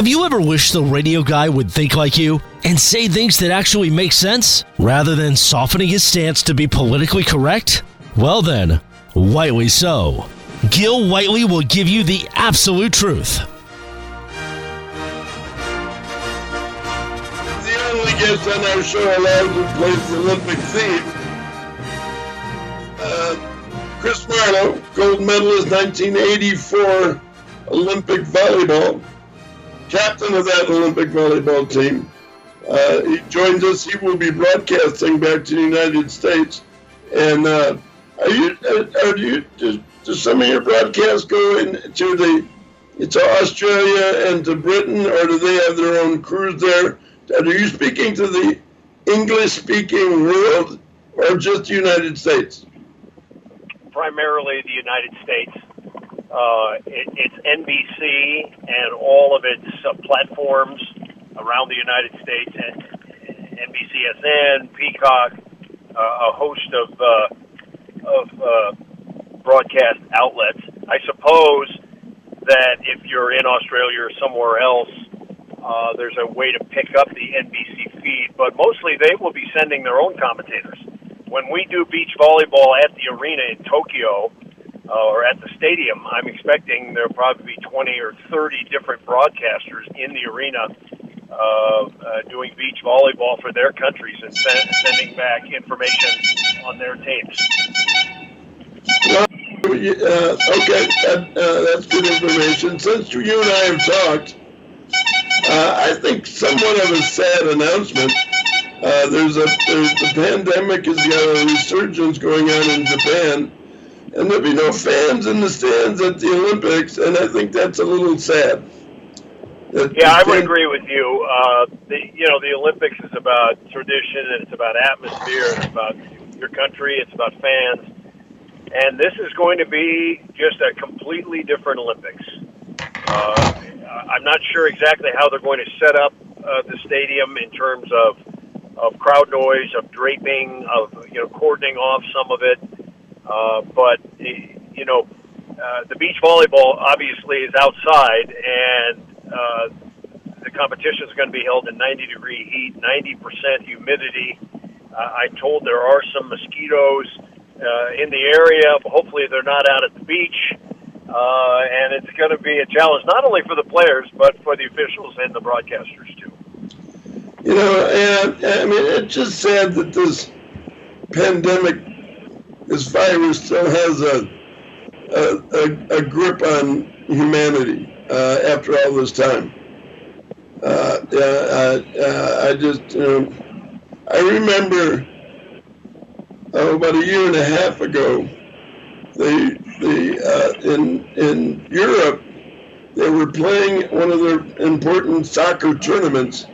Have you ever wished the radio guy would think like you and say things that actually make sense rather than softening his stance to be politically correct? Well, then, Whiteley so. Gil Whiteley will give you the absolute truth. The only guest on our show allowed to play the Olympic theme. Uh, Chris Marlowe, gold medalist 1984 Olympic volleyball, captain of that Olympic volleyball team. Uh, he joins us. He will be broadcasting back to the United States. And uh, are you, uh, are you, does, does some of your broadcasts go into the, to Australia and to Britain, or do they have their own crews there? Are you speaking to the English-speaking world, or just the United States? Primarily the United States. Uh, it, it's NBC and all of its uh, platforms around the United States, and NBCSN, Peacock, uh, a host of uh, of uh, broadcast outlets. I suppose that if you're in Australia or somewhere else, uh, there's a way to pick up the NBC feed, but mostly they will be sending their own commentators. When we do beach volleyball at the arena in Tokyo, uh, or at the stadium, I'm expecting there'll probably be 20 or 30 different broadcasters in the arena uh, uh, doing beach volleyball for their countries and send, sending back information on their teams. Uh, okay, that, uh, that's good information. Since you and I have talked, uh, I think somewhat of a sad announcement. There's a there's, the pandemic has got a resurgence going on in Japan, and there'll be no fans in the stands at the Olympics, and I think that's a little sad. That yeah, I would agree with you. Uh, the you know the Olympics is about tradition and it's about atmosphere. It's about your country. It's about fans, and this is going to be just a completely different Olympics. Uh, I'm not sure exactly how they're going to set up uh, the stadium in terms of of crowd noise, of draping, of you know cordoning off some of it. Uh, but you know, uh, the beach volleyball obviously is outside, and uh, the competition is going to be held in 90 degree heat, 90% humidity. Uh, I told there are some mosquitoes uh, in the area. But hopefully, they're not out at the beach. Uh, and it's going to be a challenge not only for the players but for the officials and the broadcasters too. You know, and I mean, it's just sad that this pandemic, this virus, still has a a, a, grip on humanity uh, after all this time. Uh, uh, uh, I just, um, I remember oh, about a year and a half ago, the the uh, in in Europe, they were playing one of their important soccer tournaments,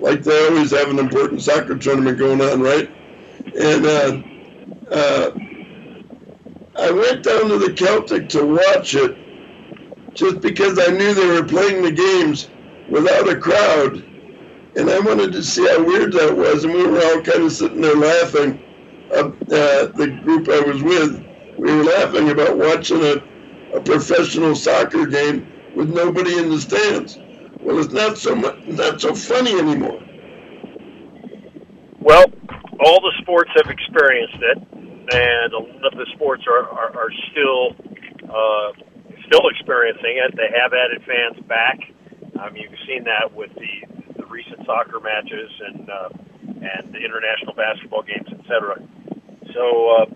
like they always have an important soccer tournament going on, right? And uh, uh, I went down to the Celtic to watch it, just because I knew they were playing the games without a crowd, and I wanted to see how weird that was, and we were all kind of sitting there laughing. Uh, uh, the group I was with we were laughing about watching a, a professional soccer game with nobody in the stands. Well, it's not so much, not so funny anymore. Well, all the sports have experienced it, and a lot of the sports are are, are still uh, still experiencing it. They have added fans back. Um, you've seen that with the, the recent soccer matches and uh, and the international basketball games, etc. So uh,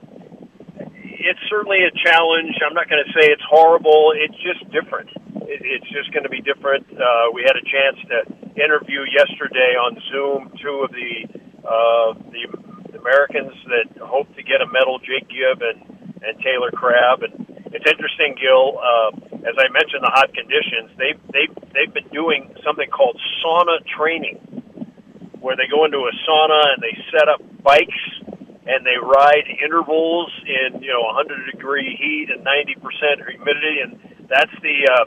it's certainly a challenge. I'm not going to say it's horrible. It's just different. It, it's just going to be different. Uh, we had a chance to interview yesterday on Zoom two of the uh, the Americans that hope to get a medal, Jake Gibb and and Taylor Crabb. And it's interesting, Gil. Uh, as I mentioned, the hot conditions. They they they've been doing something called sauna training, where they go into a sauna and they set up bikes and they ride intervals in you know 100 degree heat and 90 percent humidity, and that's the uh,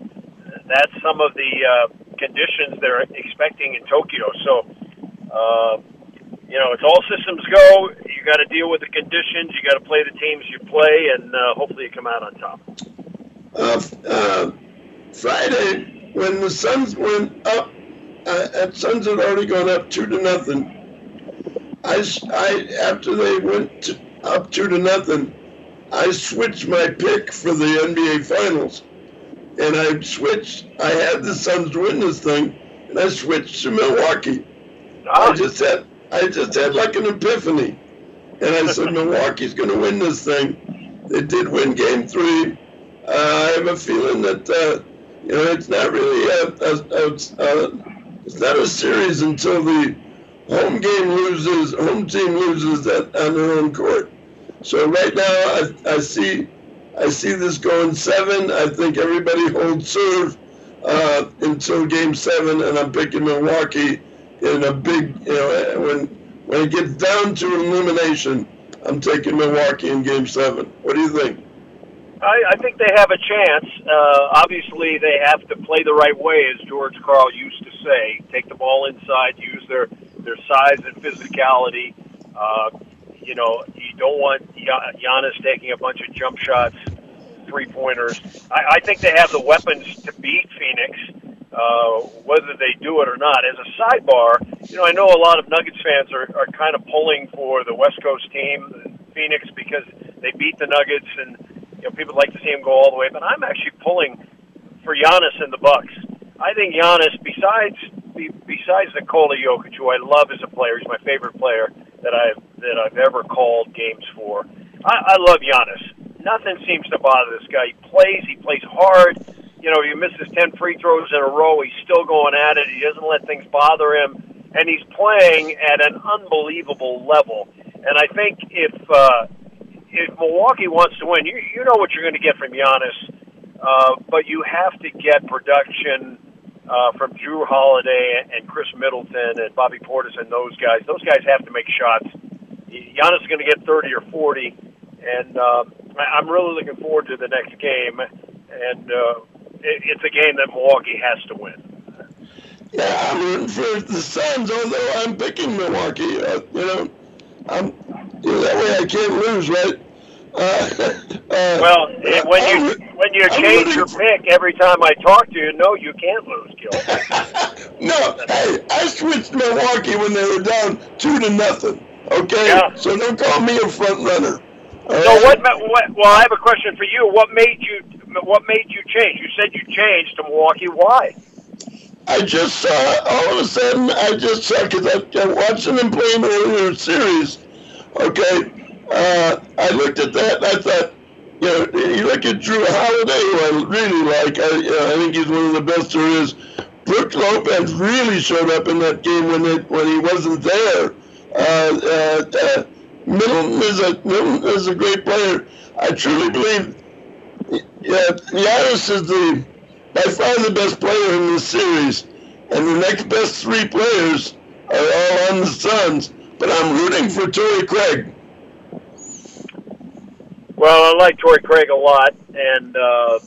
that's some of the uh, conditions they're expecting in Tokyo. So, uh, you know, it's all systems go. You got to deal with the conditions. You got to play the teams you play, and uh, hopefully you come out on top. Uh, uh, Friday, when the Suns went up, uh, Suns had already gone up two to nothing. I, I after they went to, up two to nothing, I switched my pick for the NBA Finals, and I switched. I had the Suns win this thing, and I switched to Milwaukee. I just had I just had like an epiphany, and I said Milwaukee's going to win this thing. They did win Game Three. Uh, I have a feeling that uh, you know it's not really a, a, a, it's not a series until the home game loses, home team loses that on their own court. So right now, I, I see, I see this going seven. I think everybody holds serve uh, until game seven, and I'm picking Milwaukee in a big, you know, when when it gets down to elimination, I'm taking Milwaukee in game seven. What do you think? I, I think they have a chance. Uh, obviously, they have to play the right way, as George Karl used to say. Take the ball inside, use their their size and physicality. Uh, you know, you don't want Giannis taking a bunch of jump shots, three pointers. I, I think they have the weapons to beat Phoenix, uh, whether they do it or not. As a sidebar, you know, I know a lot of Nuggets fans are, are kind of pulling for the West Coast team, Phoenix, because they beat the Nuggets, and you know, people like to see them go all the way. But I'm actually pulling for Giannis and the Bucks. I think Giannis, besides besides Nikola Jokic, who I love as a player, he's my favorite player that I've that I've ever called games for. I, I love Giannis. Nothing seems to bother this guy. He plays. He plays hard. You know, he misses ten free throws in a row. He's still going at it. He doesn't let things bother him, and he's playing at an unbelievable level. And I think if uh, if Milwaukee wants to win, you you know what you're going to get from Giannis. Uh, but you have to get production uh, from Jrue Holiday and Khris Middleton and Bobby Portis and those guys. Those guys have to make shots. Giannis is going to get 30 or 40, and uh, I'm really looking forward to the next game. And uh, it, it's a game that Milwaukee has to win. Yeah, I'm rooting for the Suns, although I'm picking Milwaukee. Uh, you know, I'm you know, that way I can't lose, right? Uh, uh, well, when you when you change your pick every time I talk to you, no, you can't lose, Gil. no, hey, I switched Milwaukee when they were down two to nothing. Okay, yeah. so don't call me a front runner. So what, what? Well, I have a question for you. What made you? What made you change? You said you changed to Milwaukee. Why? I just saw all of a sudden. I just saw because I, I watched them play in the series. Okay, uh, I looked at that and I thought, you know, you look at Jrue Holiday, who I really like. I, you know, I think he's one of the best there is. Brook Lopez really showed up in that game when it when he wasn't there. Uh, uh, uh, Middleton is a is a great player. I truly believe. Yeah, Giannis is the by far the best player in this series, and the next best three players are all on the Suns. But I'm rooting for Torrey Craig. Well, I like Torrey Craig a lot, and uh,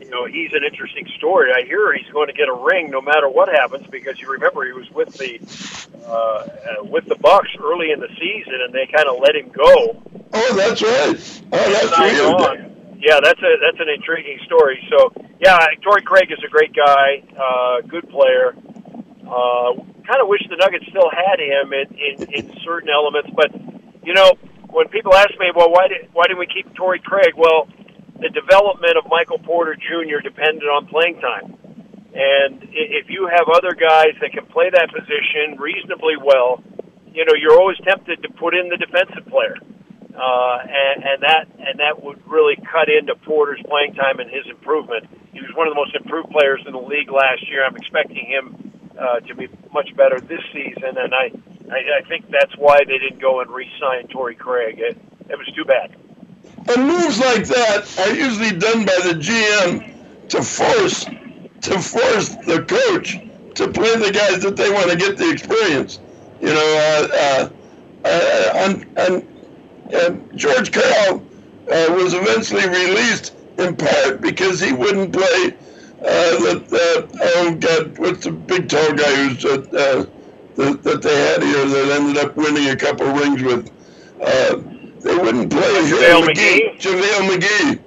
you know he's an interesting story. I hear he's going to get a ring no matter what happens because you remember he was with the uh, uh, with the Bucks early in the season, and they kind of let him go. Oh, that's right. Oh, that's weird. Yeah, that's a that's an intriguing story. So, yeah, Torrey Craig is a great guy, uh, good player. Uh, kind of wish the Nuggets still had him in, in in certain elements, but you know when people ask me, well, why did why didn't we keep Torrey Craig? Well, the development of Michael Porter Jr. depended on playing time, and if you have other guys that can play that position reasonably well, you know you're always tempted to put in the defensive player, uh, and, and that and that would really cut into Porter's playing time and his improvement. He was one of the most improved players in the league last year. I'm expecting him uh, to be much better this season, and I, I, I think that's why they didn't go and re-sign Torrey Craig. It, it was too bad. And moves like that are usually done by the GM to force to force the coach to play the guys that they want to get the experience. You know, uh, uh, uh, and, and George Karl uh, was eventually released in part because he wouldn't play uh, that, oh God, what's the big tall guy who's uh, uh, that, that they had here that ended up winning a couple of rings with? Uh, they wouldn't play JaVale McGee, JaVale McGee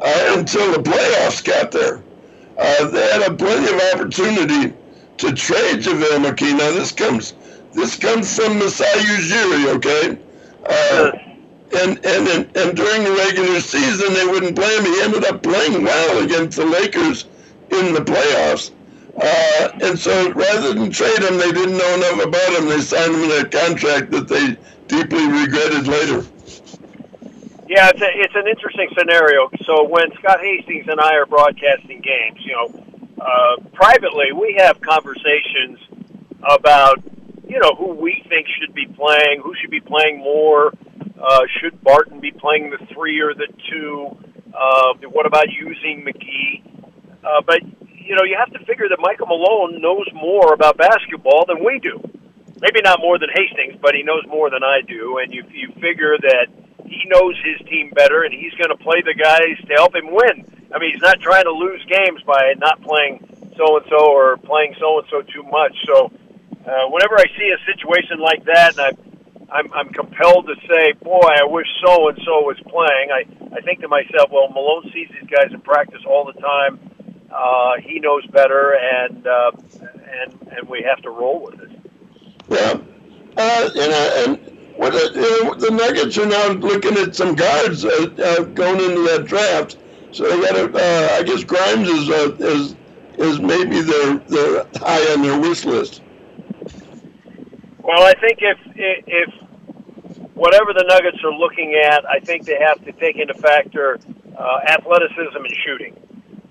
uh, until the playoffs got there. Uh, they had a plenty of opportunity to trade JaVale McGee. Now this comes this comes from Masai Ujiri, okay? Uh, and, and, and during the regular season they wouldn't play him. He ended up playing well against the Lakers in the playoffs. Uh, and so rather than trade him, they didn't know enough about him. They signed him in a contract that they deeply regretted later. Yeah, it's, a, it's an interesting scenario. So when Scott Hastings and I are broadcasting games, you know, uh, privately we have conversations about, you know, who we think should be playing, who should be playing more. Uh, should Barton be playing the three or the two? Uh, what about using McGee? Uh, but you know, you have to figure that Michael Malone knows more about basketball than we do. Maybe not more than Hastings, but he knows more than I do. And you you figure that he knows his team better, and he's going to play the guys to help him win. I mean, he's not trying to lose games by not playing so and so or playing so and so too much. So, uh, whenever I see a situation like that, and I I'm, I'm compelled to say, boy, I wish so and so was playing. I, I think to myself, well, Malone sees these guys in practice all the time. Uh, he knows better, and uh, and and we have to roll with it. Yeah, uh, you know, and what uh, you know, the Nuggets are now looking at some guards uh, uh, going into that draft. So they got to. Uh, I guess Grimes is uh, is is maybe their their high on their wish list. Well, I think if if whatever the Nuggets are looking at, I think they have to take into factor uh, athleticism and shooting.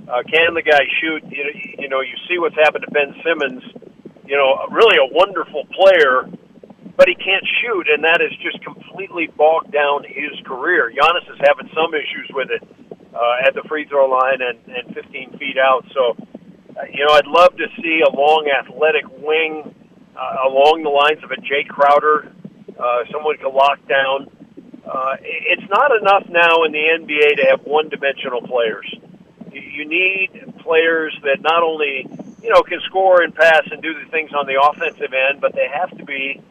Uh, can the guy shoot? You know, you know, you see what's happened to Ben Simmons. You know, really a wonderful player, but he can't shoot, and that has just completely bogged down his career. Giannis is having some issues with it uh, at the free throw line and, and 15 feet out. So, uh, you know, I'd love to see a long athletic wing uh, along the lines of a Jae Crowder, uh, someone to lock down. Uh, it's not enough now in the NBA to have one-dimensional players. You need players that not only you know can score and pass and do the things on the offensive end, but they have to be.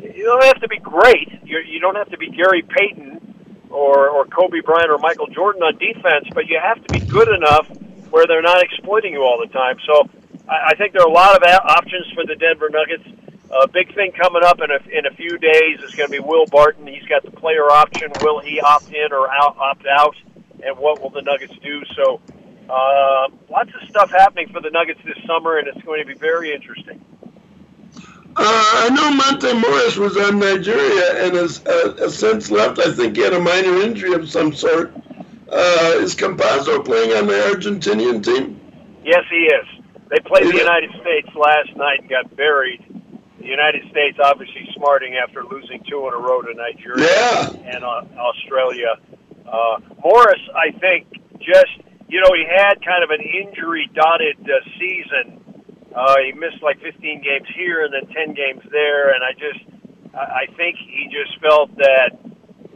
You don't have to be great. You're, you don't have to be Gary Payton or or Kobe Bryant or Michael Jordan on defense, but you have to be good enough where they're not exploiting you all the time. So I, I think there are a lot of a- options for the Denver Nuggets. A uh, big thing coming up in a, in a few days is going to be Will Barton. He's got the player option. Will he opt in or out, opt out? And what will the Nuggets do? So, uh, lots of stuff happening for the Nuggets this summer, and it's going to be very interesting. Uh, I know Monte Morris was on Nigeria and has, uh, has since left. I think he had a minor injury of some sort. Uh, is Campazzo playing on the Argentinian team? Yes, he is. They played the United States last night and got buried. The United States obviously smarting after losing two in a row to Nigeria Yeah. and uh, Australia. Uh, Morris, I think, just you know, he had kind of an injury-dotted uh, season. Uh, he missed like 15 games here and then 10 games there, and I just, I I think he just felt that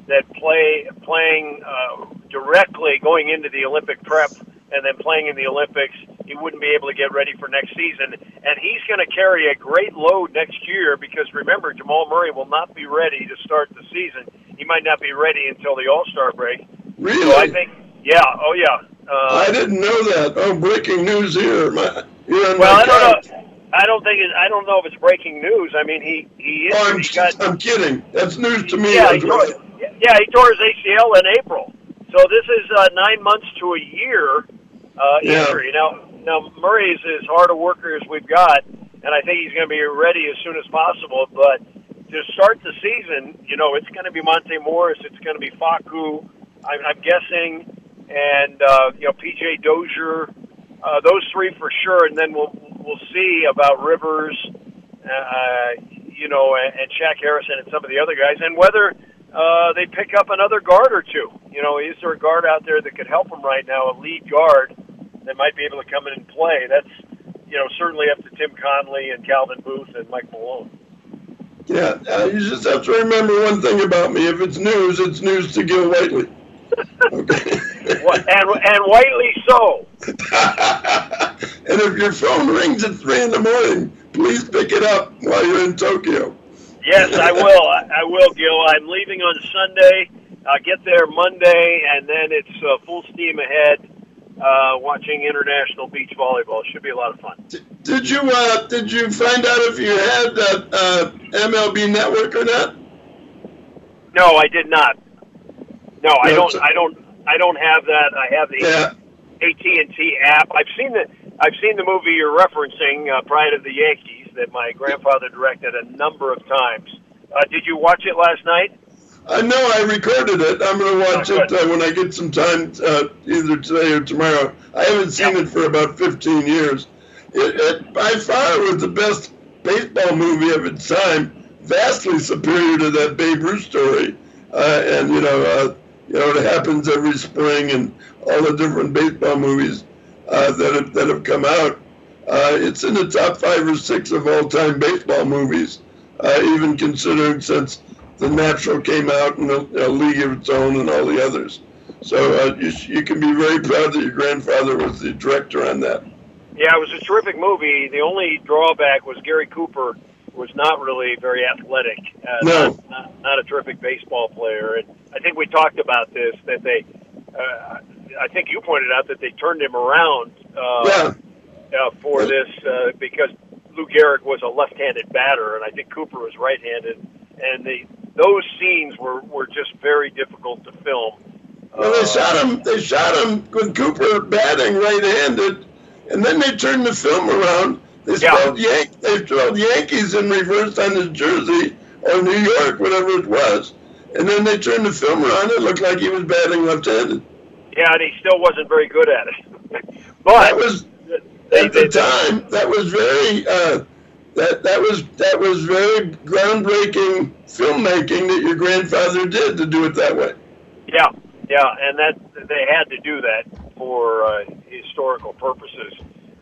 that play playing uh, directly going into the Olympic prep and then playing in the Olympics, he wouldn't be able to get ready for next season. And he's going to carry a great load next year because remember, Jamal Murray will not be ready to start the season. He might not be ready until the All Star break. Really? So I think, yeah, oh yeah. Uh, I didn't know that. Oh, breaking news here. My, on well, I don't know. I don't think it, I don't know if it's breaking news. I mean, he he is. Oh, I'm, he got, I'm kidding. That's news to me. Yeah, he tore, right. yeah, he tore his ACL in April. So this is uh, nine months to a year uh, Yeah. injury. Now, now Murray is as hard a worker as we've got, and I think he's going to be ready as soon as possible. But to start the season, you know, it's going to be Monte Morris, it's going to be Facu, I'm, I'm guessing, and uh, you know, PJ Dozier, uh, those three for sure, and then we'll we'll see about Rivers, uh, you know, and, and Shaq Harrison and some of the other guys, and whether uh, they pick up another guard or two. You know, is there a guard out there that could help them right now, a lead guard that might be able to come in and play? That's you know certainly up to Tim Connelly and Calvin Booth and Mike Malone. Yeah, uh, you just have to remember one thing about me. If it's news, it's news to Gil Whiteley. Okay. And and Whiteley so. and if your phone rings at three in the morning, please pick it up while you're in Tokyo. Yes, I will. I, I will, Gil. I'm leaving on Sunday. I'll get there Monday, and then it's uh, full steam ahead uh, watching international beach volleyball. Should be a lot of fun. Did, did you uh, did you find out if you had uh, uh, MLB Network or not? No, I did not. No, I don't. I don't. I don't have that. I have the Yeah. AT and T app. I've seen the. I've seen the movie you're referencing, uh, Pride of the Yankees, that my grandfather directed a number of times. Uh, did you watch it last night? I know I recorded it. I'm going to watch Oh, it uh, when I get some time, uh, either today or tomorrow. I haven't seen Yeah. it for about 15 years. It, it by far was the best baseball movie of its time, vastly superior to that Babe Ruth story. Uh, and you know, uh, you know, it happens every spring, and all the different baseball movies uh, that have, that have come out. Uh, it's in the top five or six of all-time baseball movies, uh, even considering since The Natural came out and a, a League of Its Own and all the others. So uh, you, you can be very proud that your grandfather was the director on that. Yeah, it was a terrific movie. The only drawback was Gary Cooper was not really very athletic. Uh, No. not, not, not a terrific baseball player. And I think we talked about this that they. Uh, I think you pointed out that they turned him around uh, Yeah, uh, for this uh, because Lou Gehrig was a left-handed batter, and I think Cooper was right-handed, and the those scenes were were just very difficult to film. well, they Uh, shot him. They shot him with Cooper batting right-handed, and then they turned the film around. They Yeah. spelled Yank. They spelled Yankees in reverse on his jersey or New York, whatever it was, and then they turned the film around. It looked like he was batting left-handed. Yeah, and he still wasn't very good at it. but That was they, at the they, time that was very uh, that that was that was very groundbreaking filmmaking that your grandfather did to do it that way. Yeah, yeah, and that they had to do that for uh, historical purposes.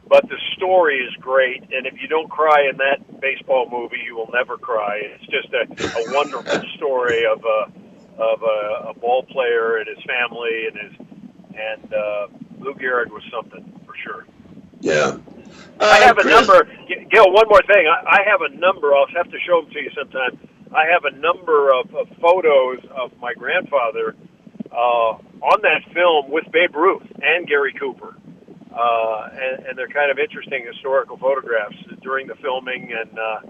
But the story is great, and if you don't cry in that baseball movie, you will never cry. It's just a, a wonderful story of a of a, a ball player and his family and his and uh, Lou Gehrig was something for sure. Yeah. Uh, I have a Chris- number. Gil, one more thing. I, I have a number. I'll have to show them to you sometime. I have a number of, of photos of my grandfather uh, on that film with Babe Ruth and Gary Cooper. Uh, and, and they're kind of interesting historical photographs during the filming. And uh,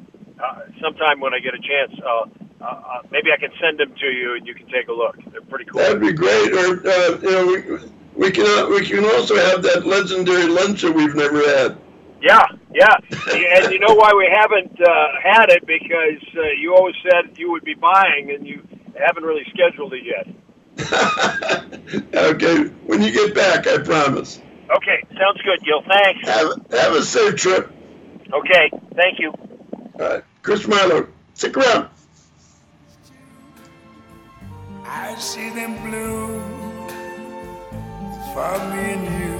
uh, sometime when I get a chance, uh, uh, uh, maybe I can send them to you and you can take a look. They're pretty cool. That'd be great. Or uh, you know, we, we can uh, we can also have that legendary lunch that we've never had. Yeah, yeah, and you know why we haven't uh, had it because uh, you always said you would be buying, and you haven't really scheduled it yet. okay, when you get back, I promise. Okay, sounds good, Gil. Thanks. Have have a safe trip. Okay, thank you. All right, Chris Marlowe, stick around. I see them blue for me and you,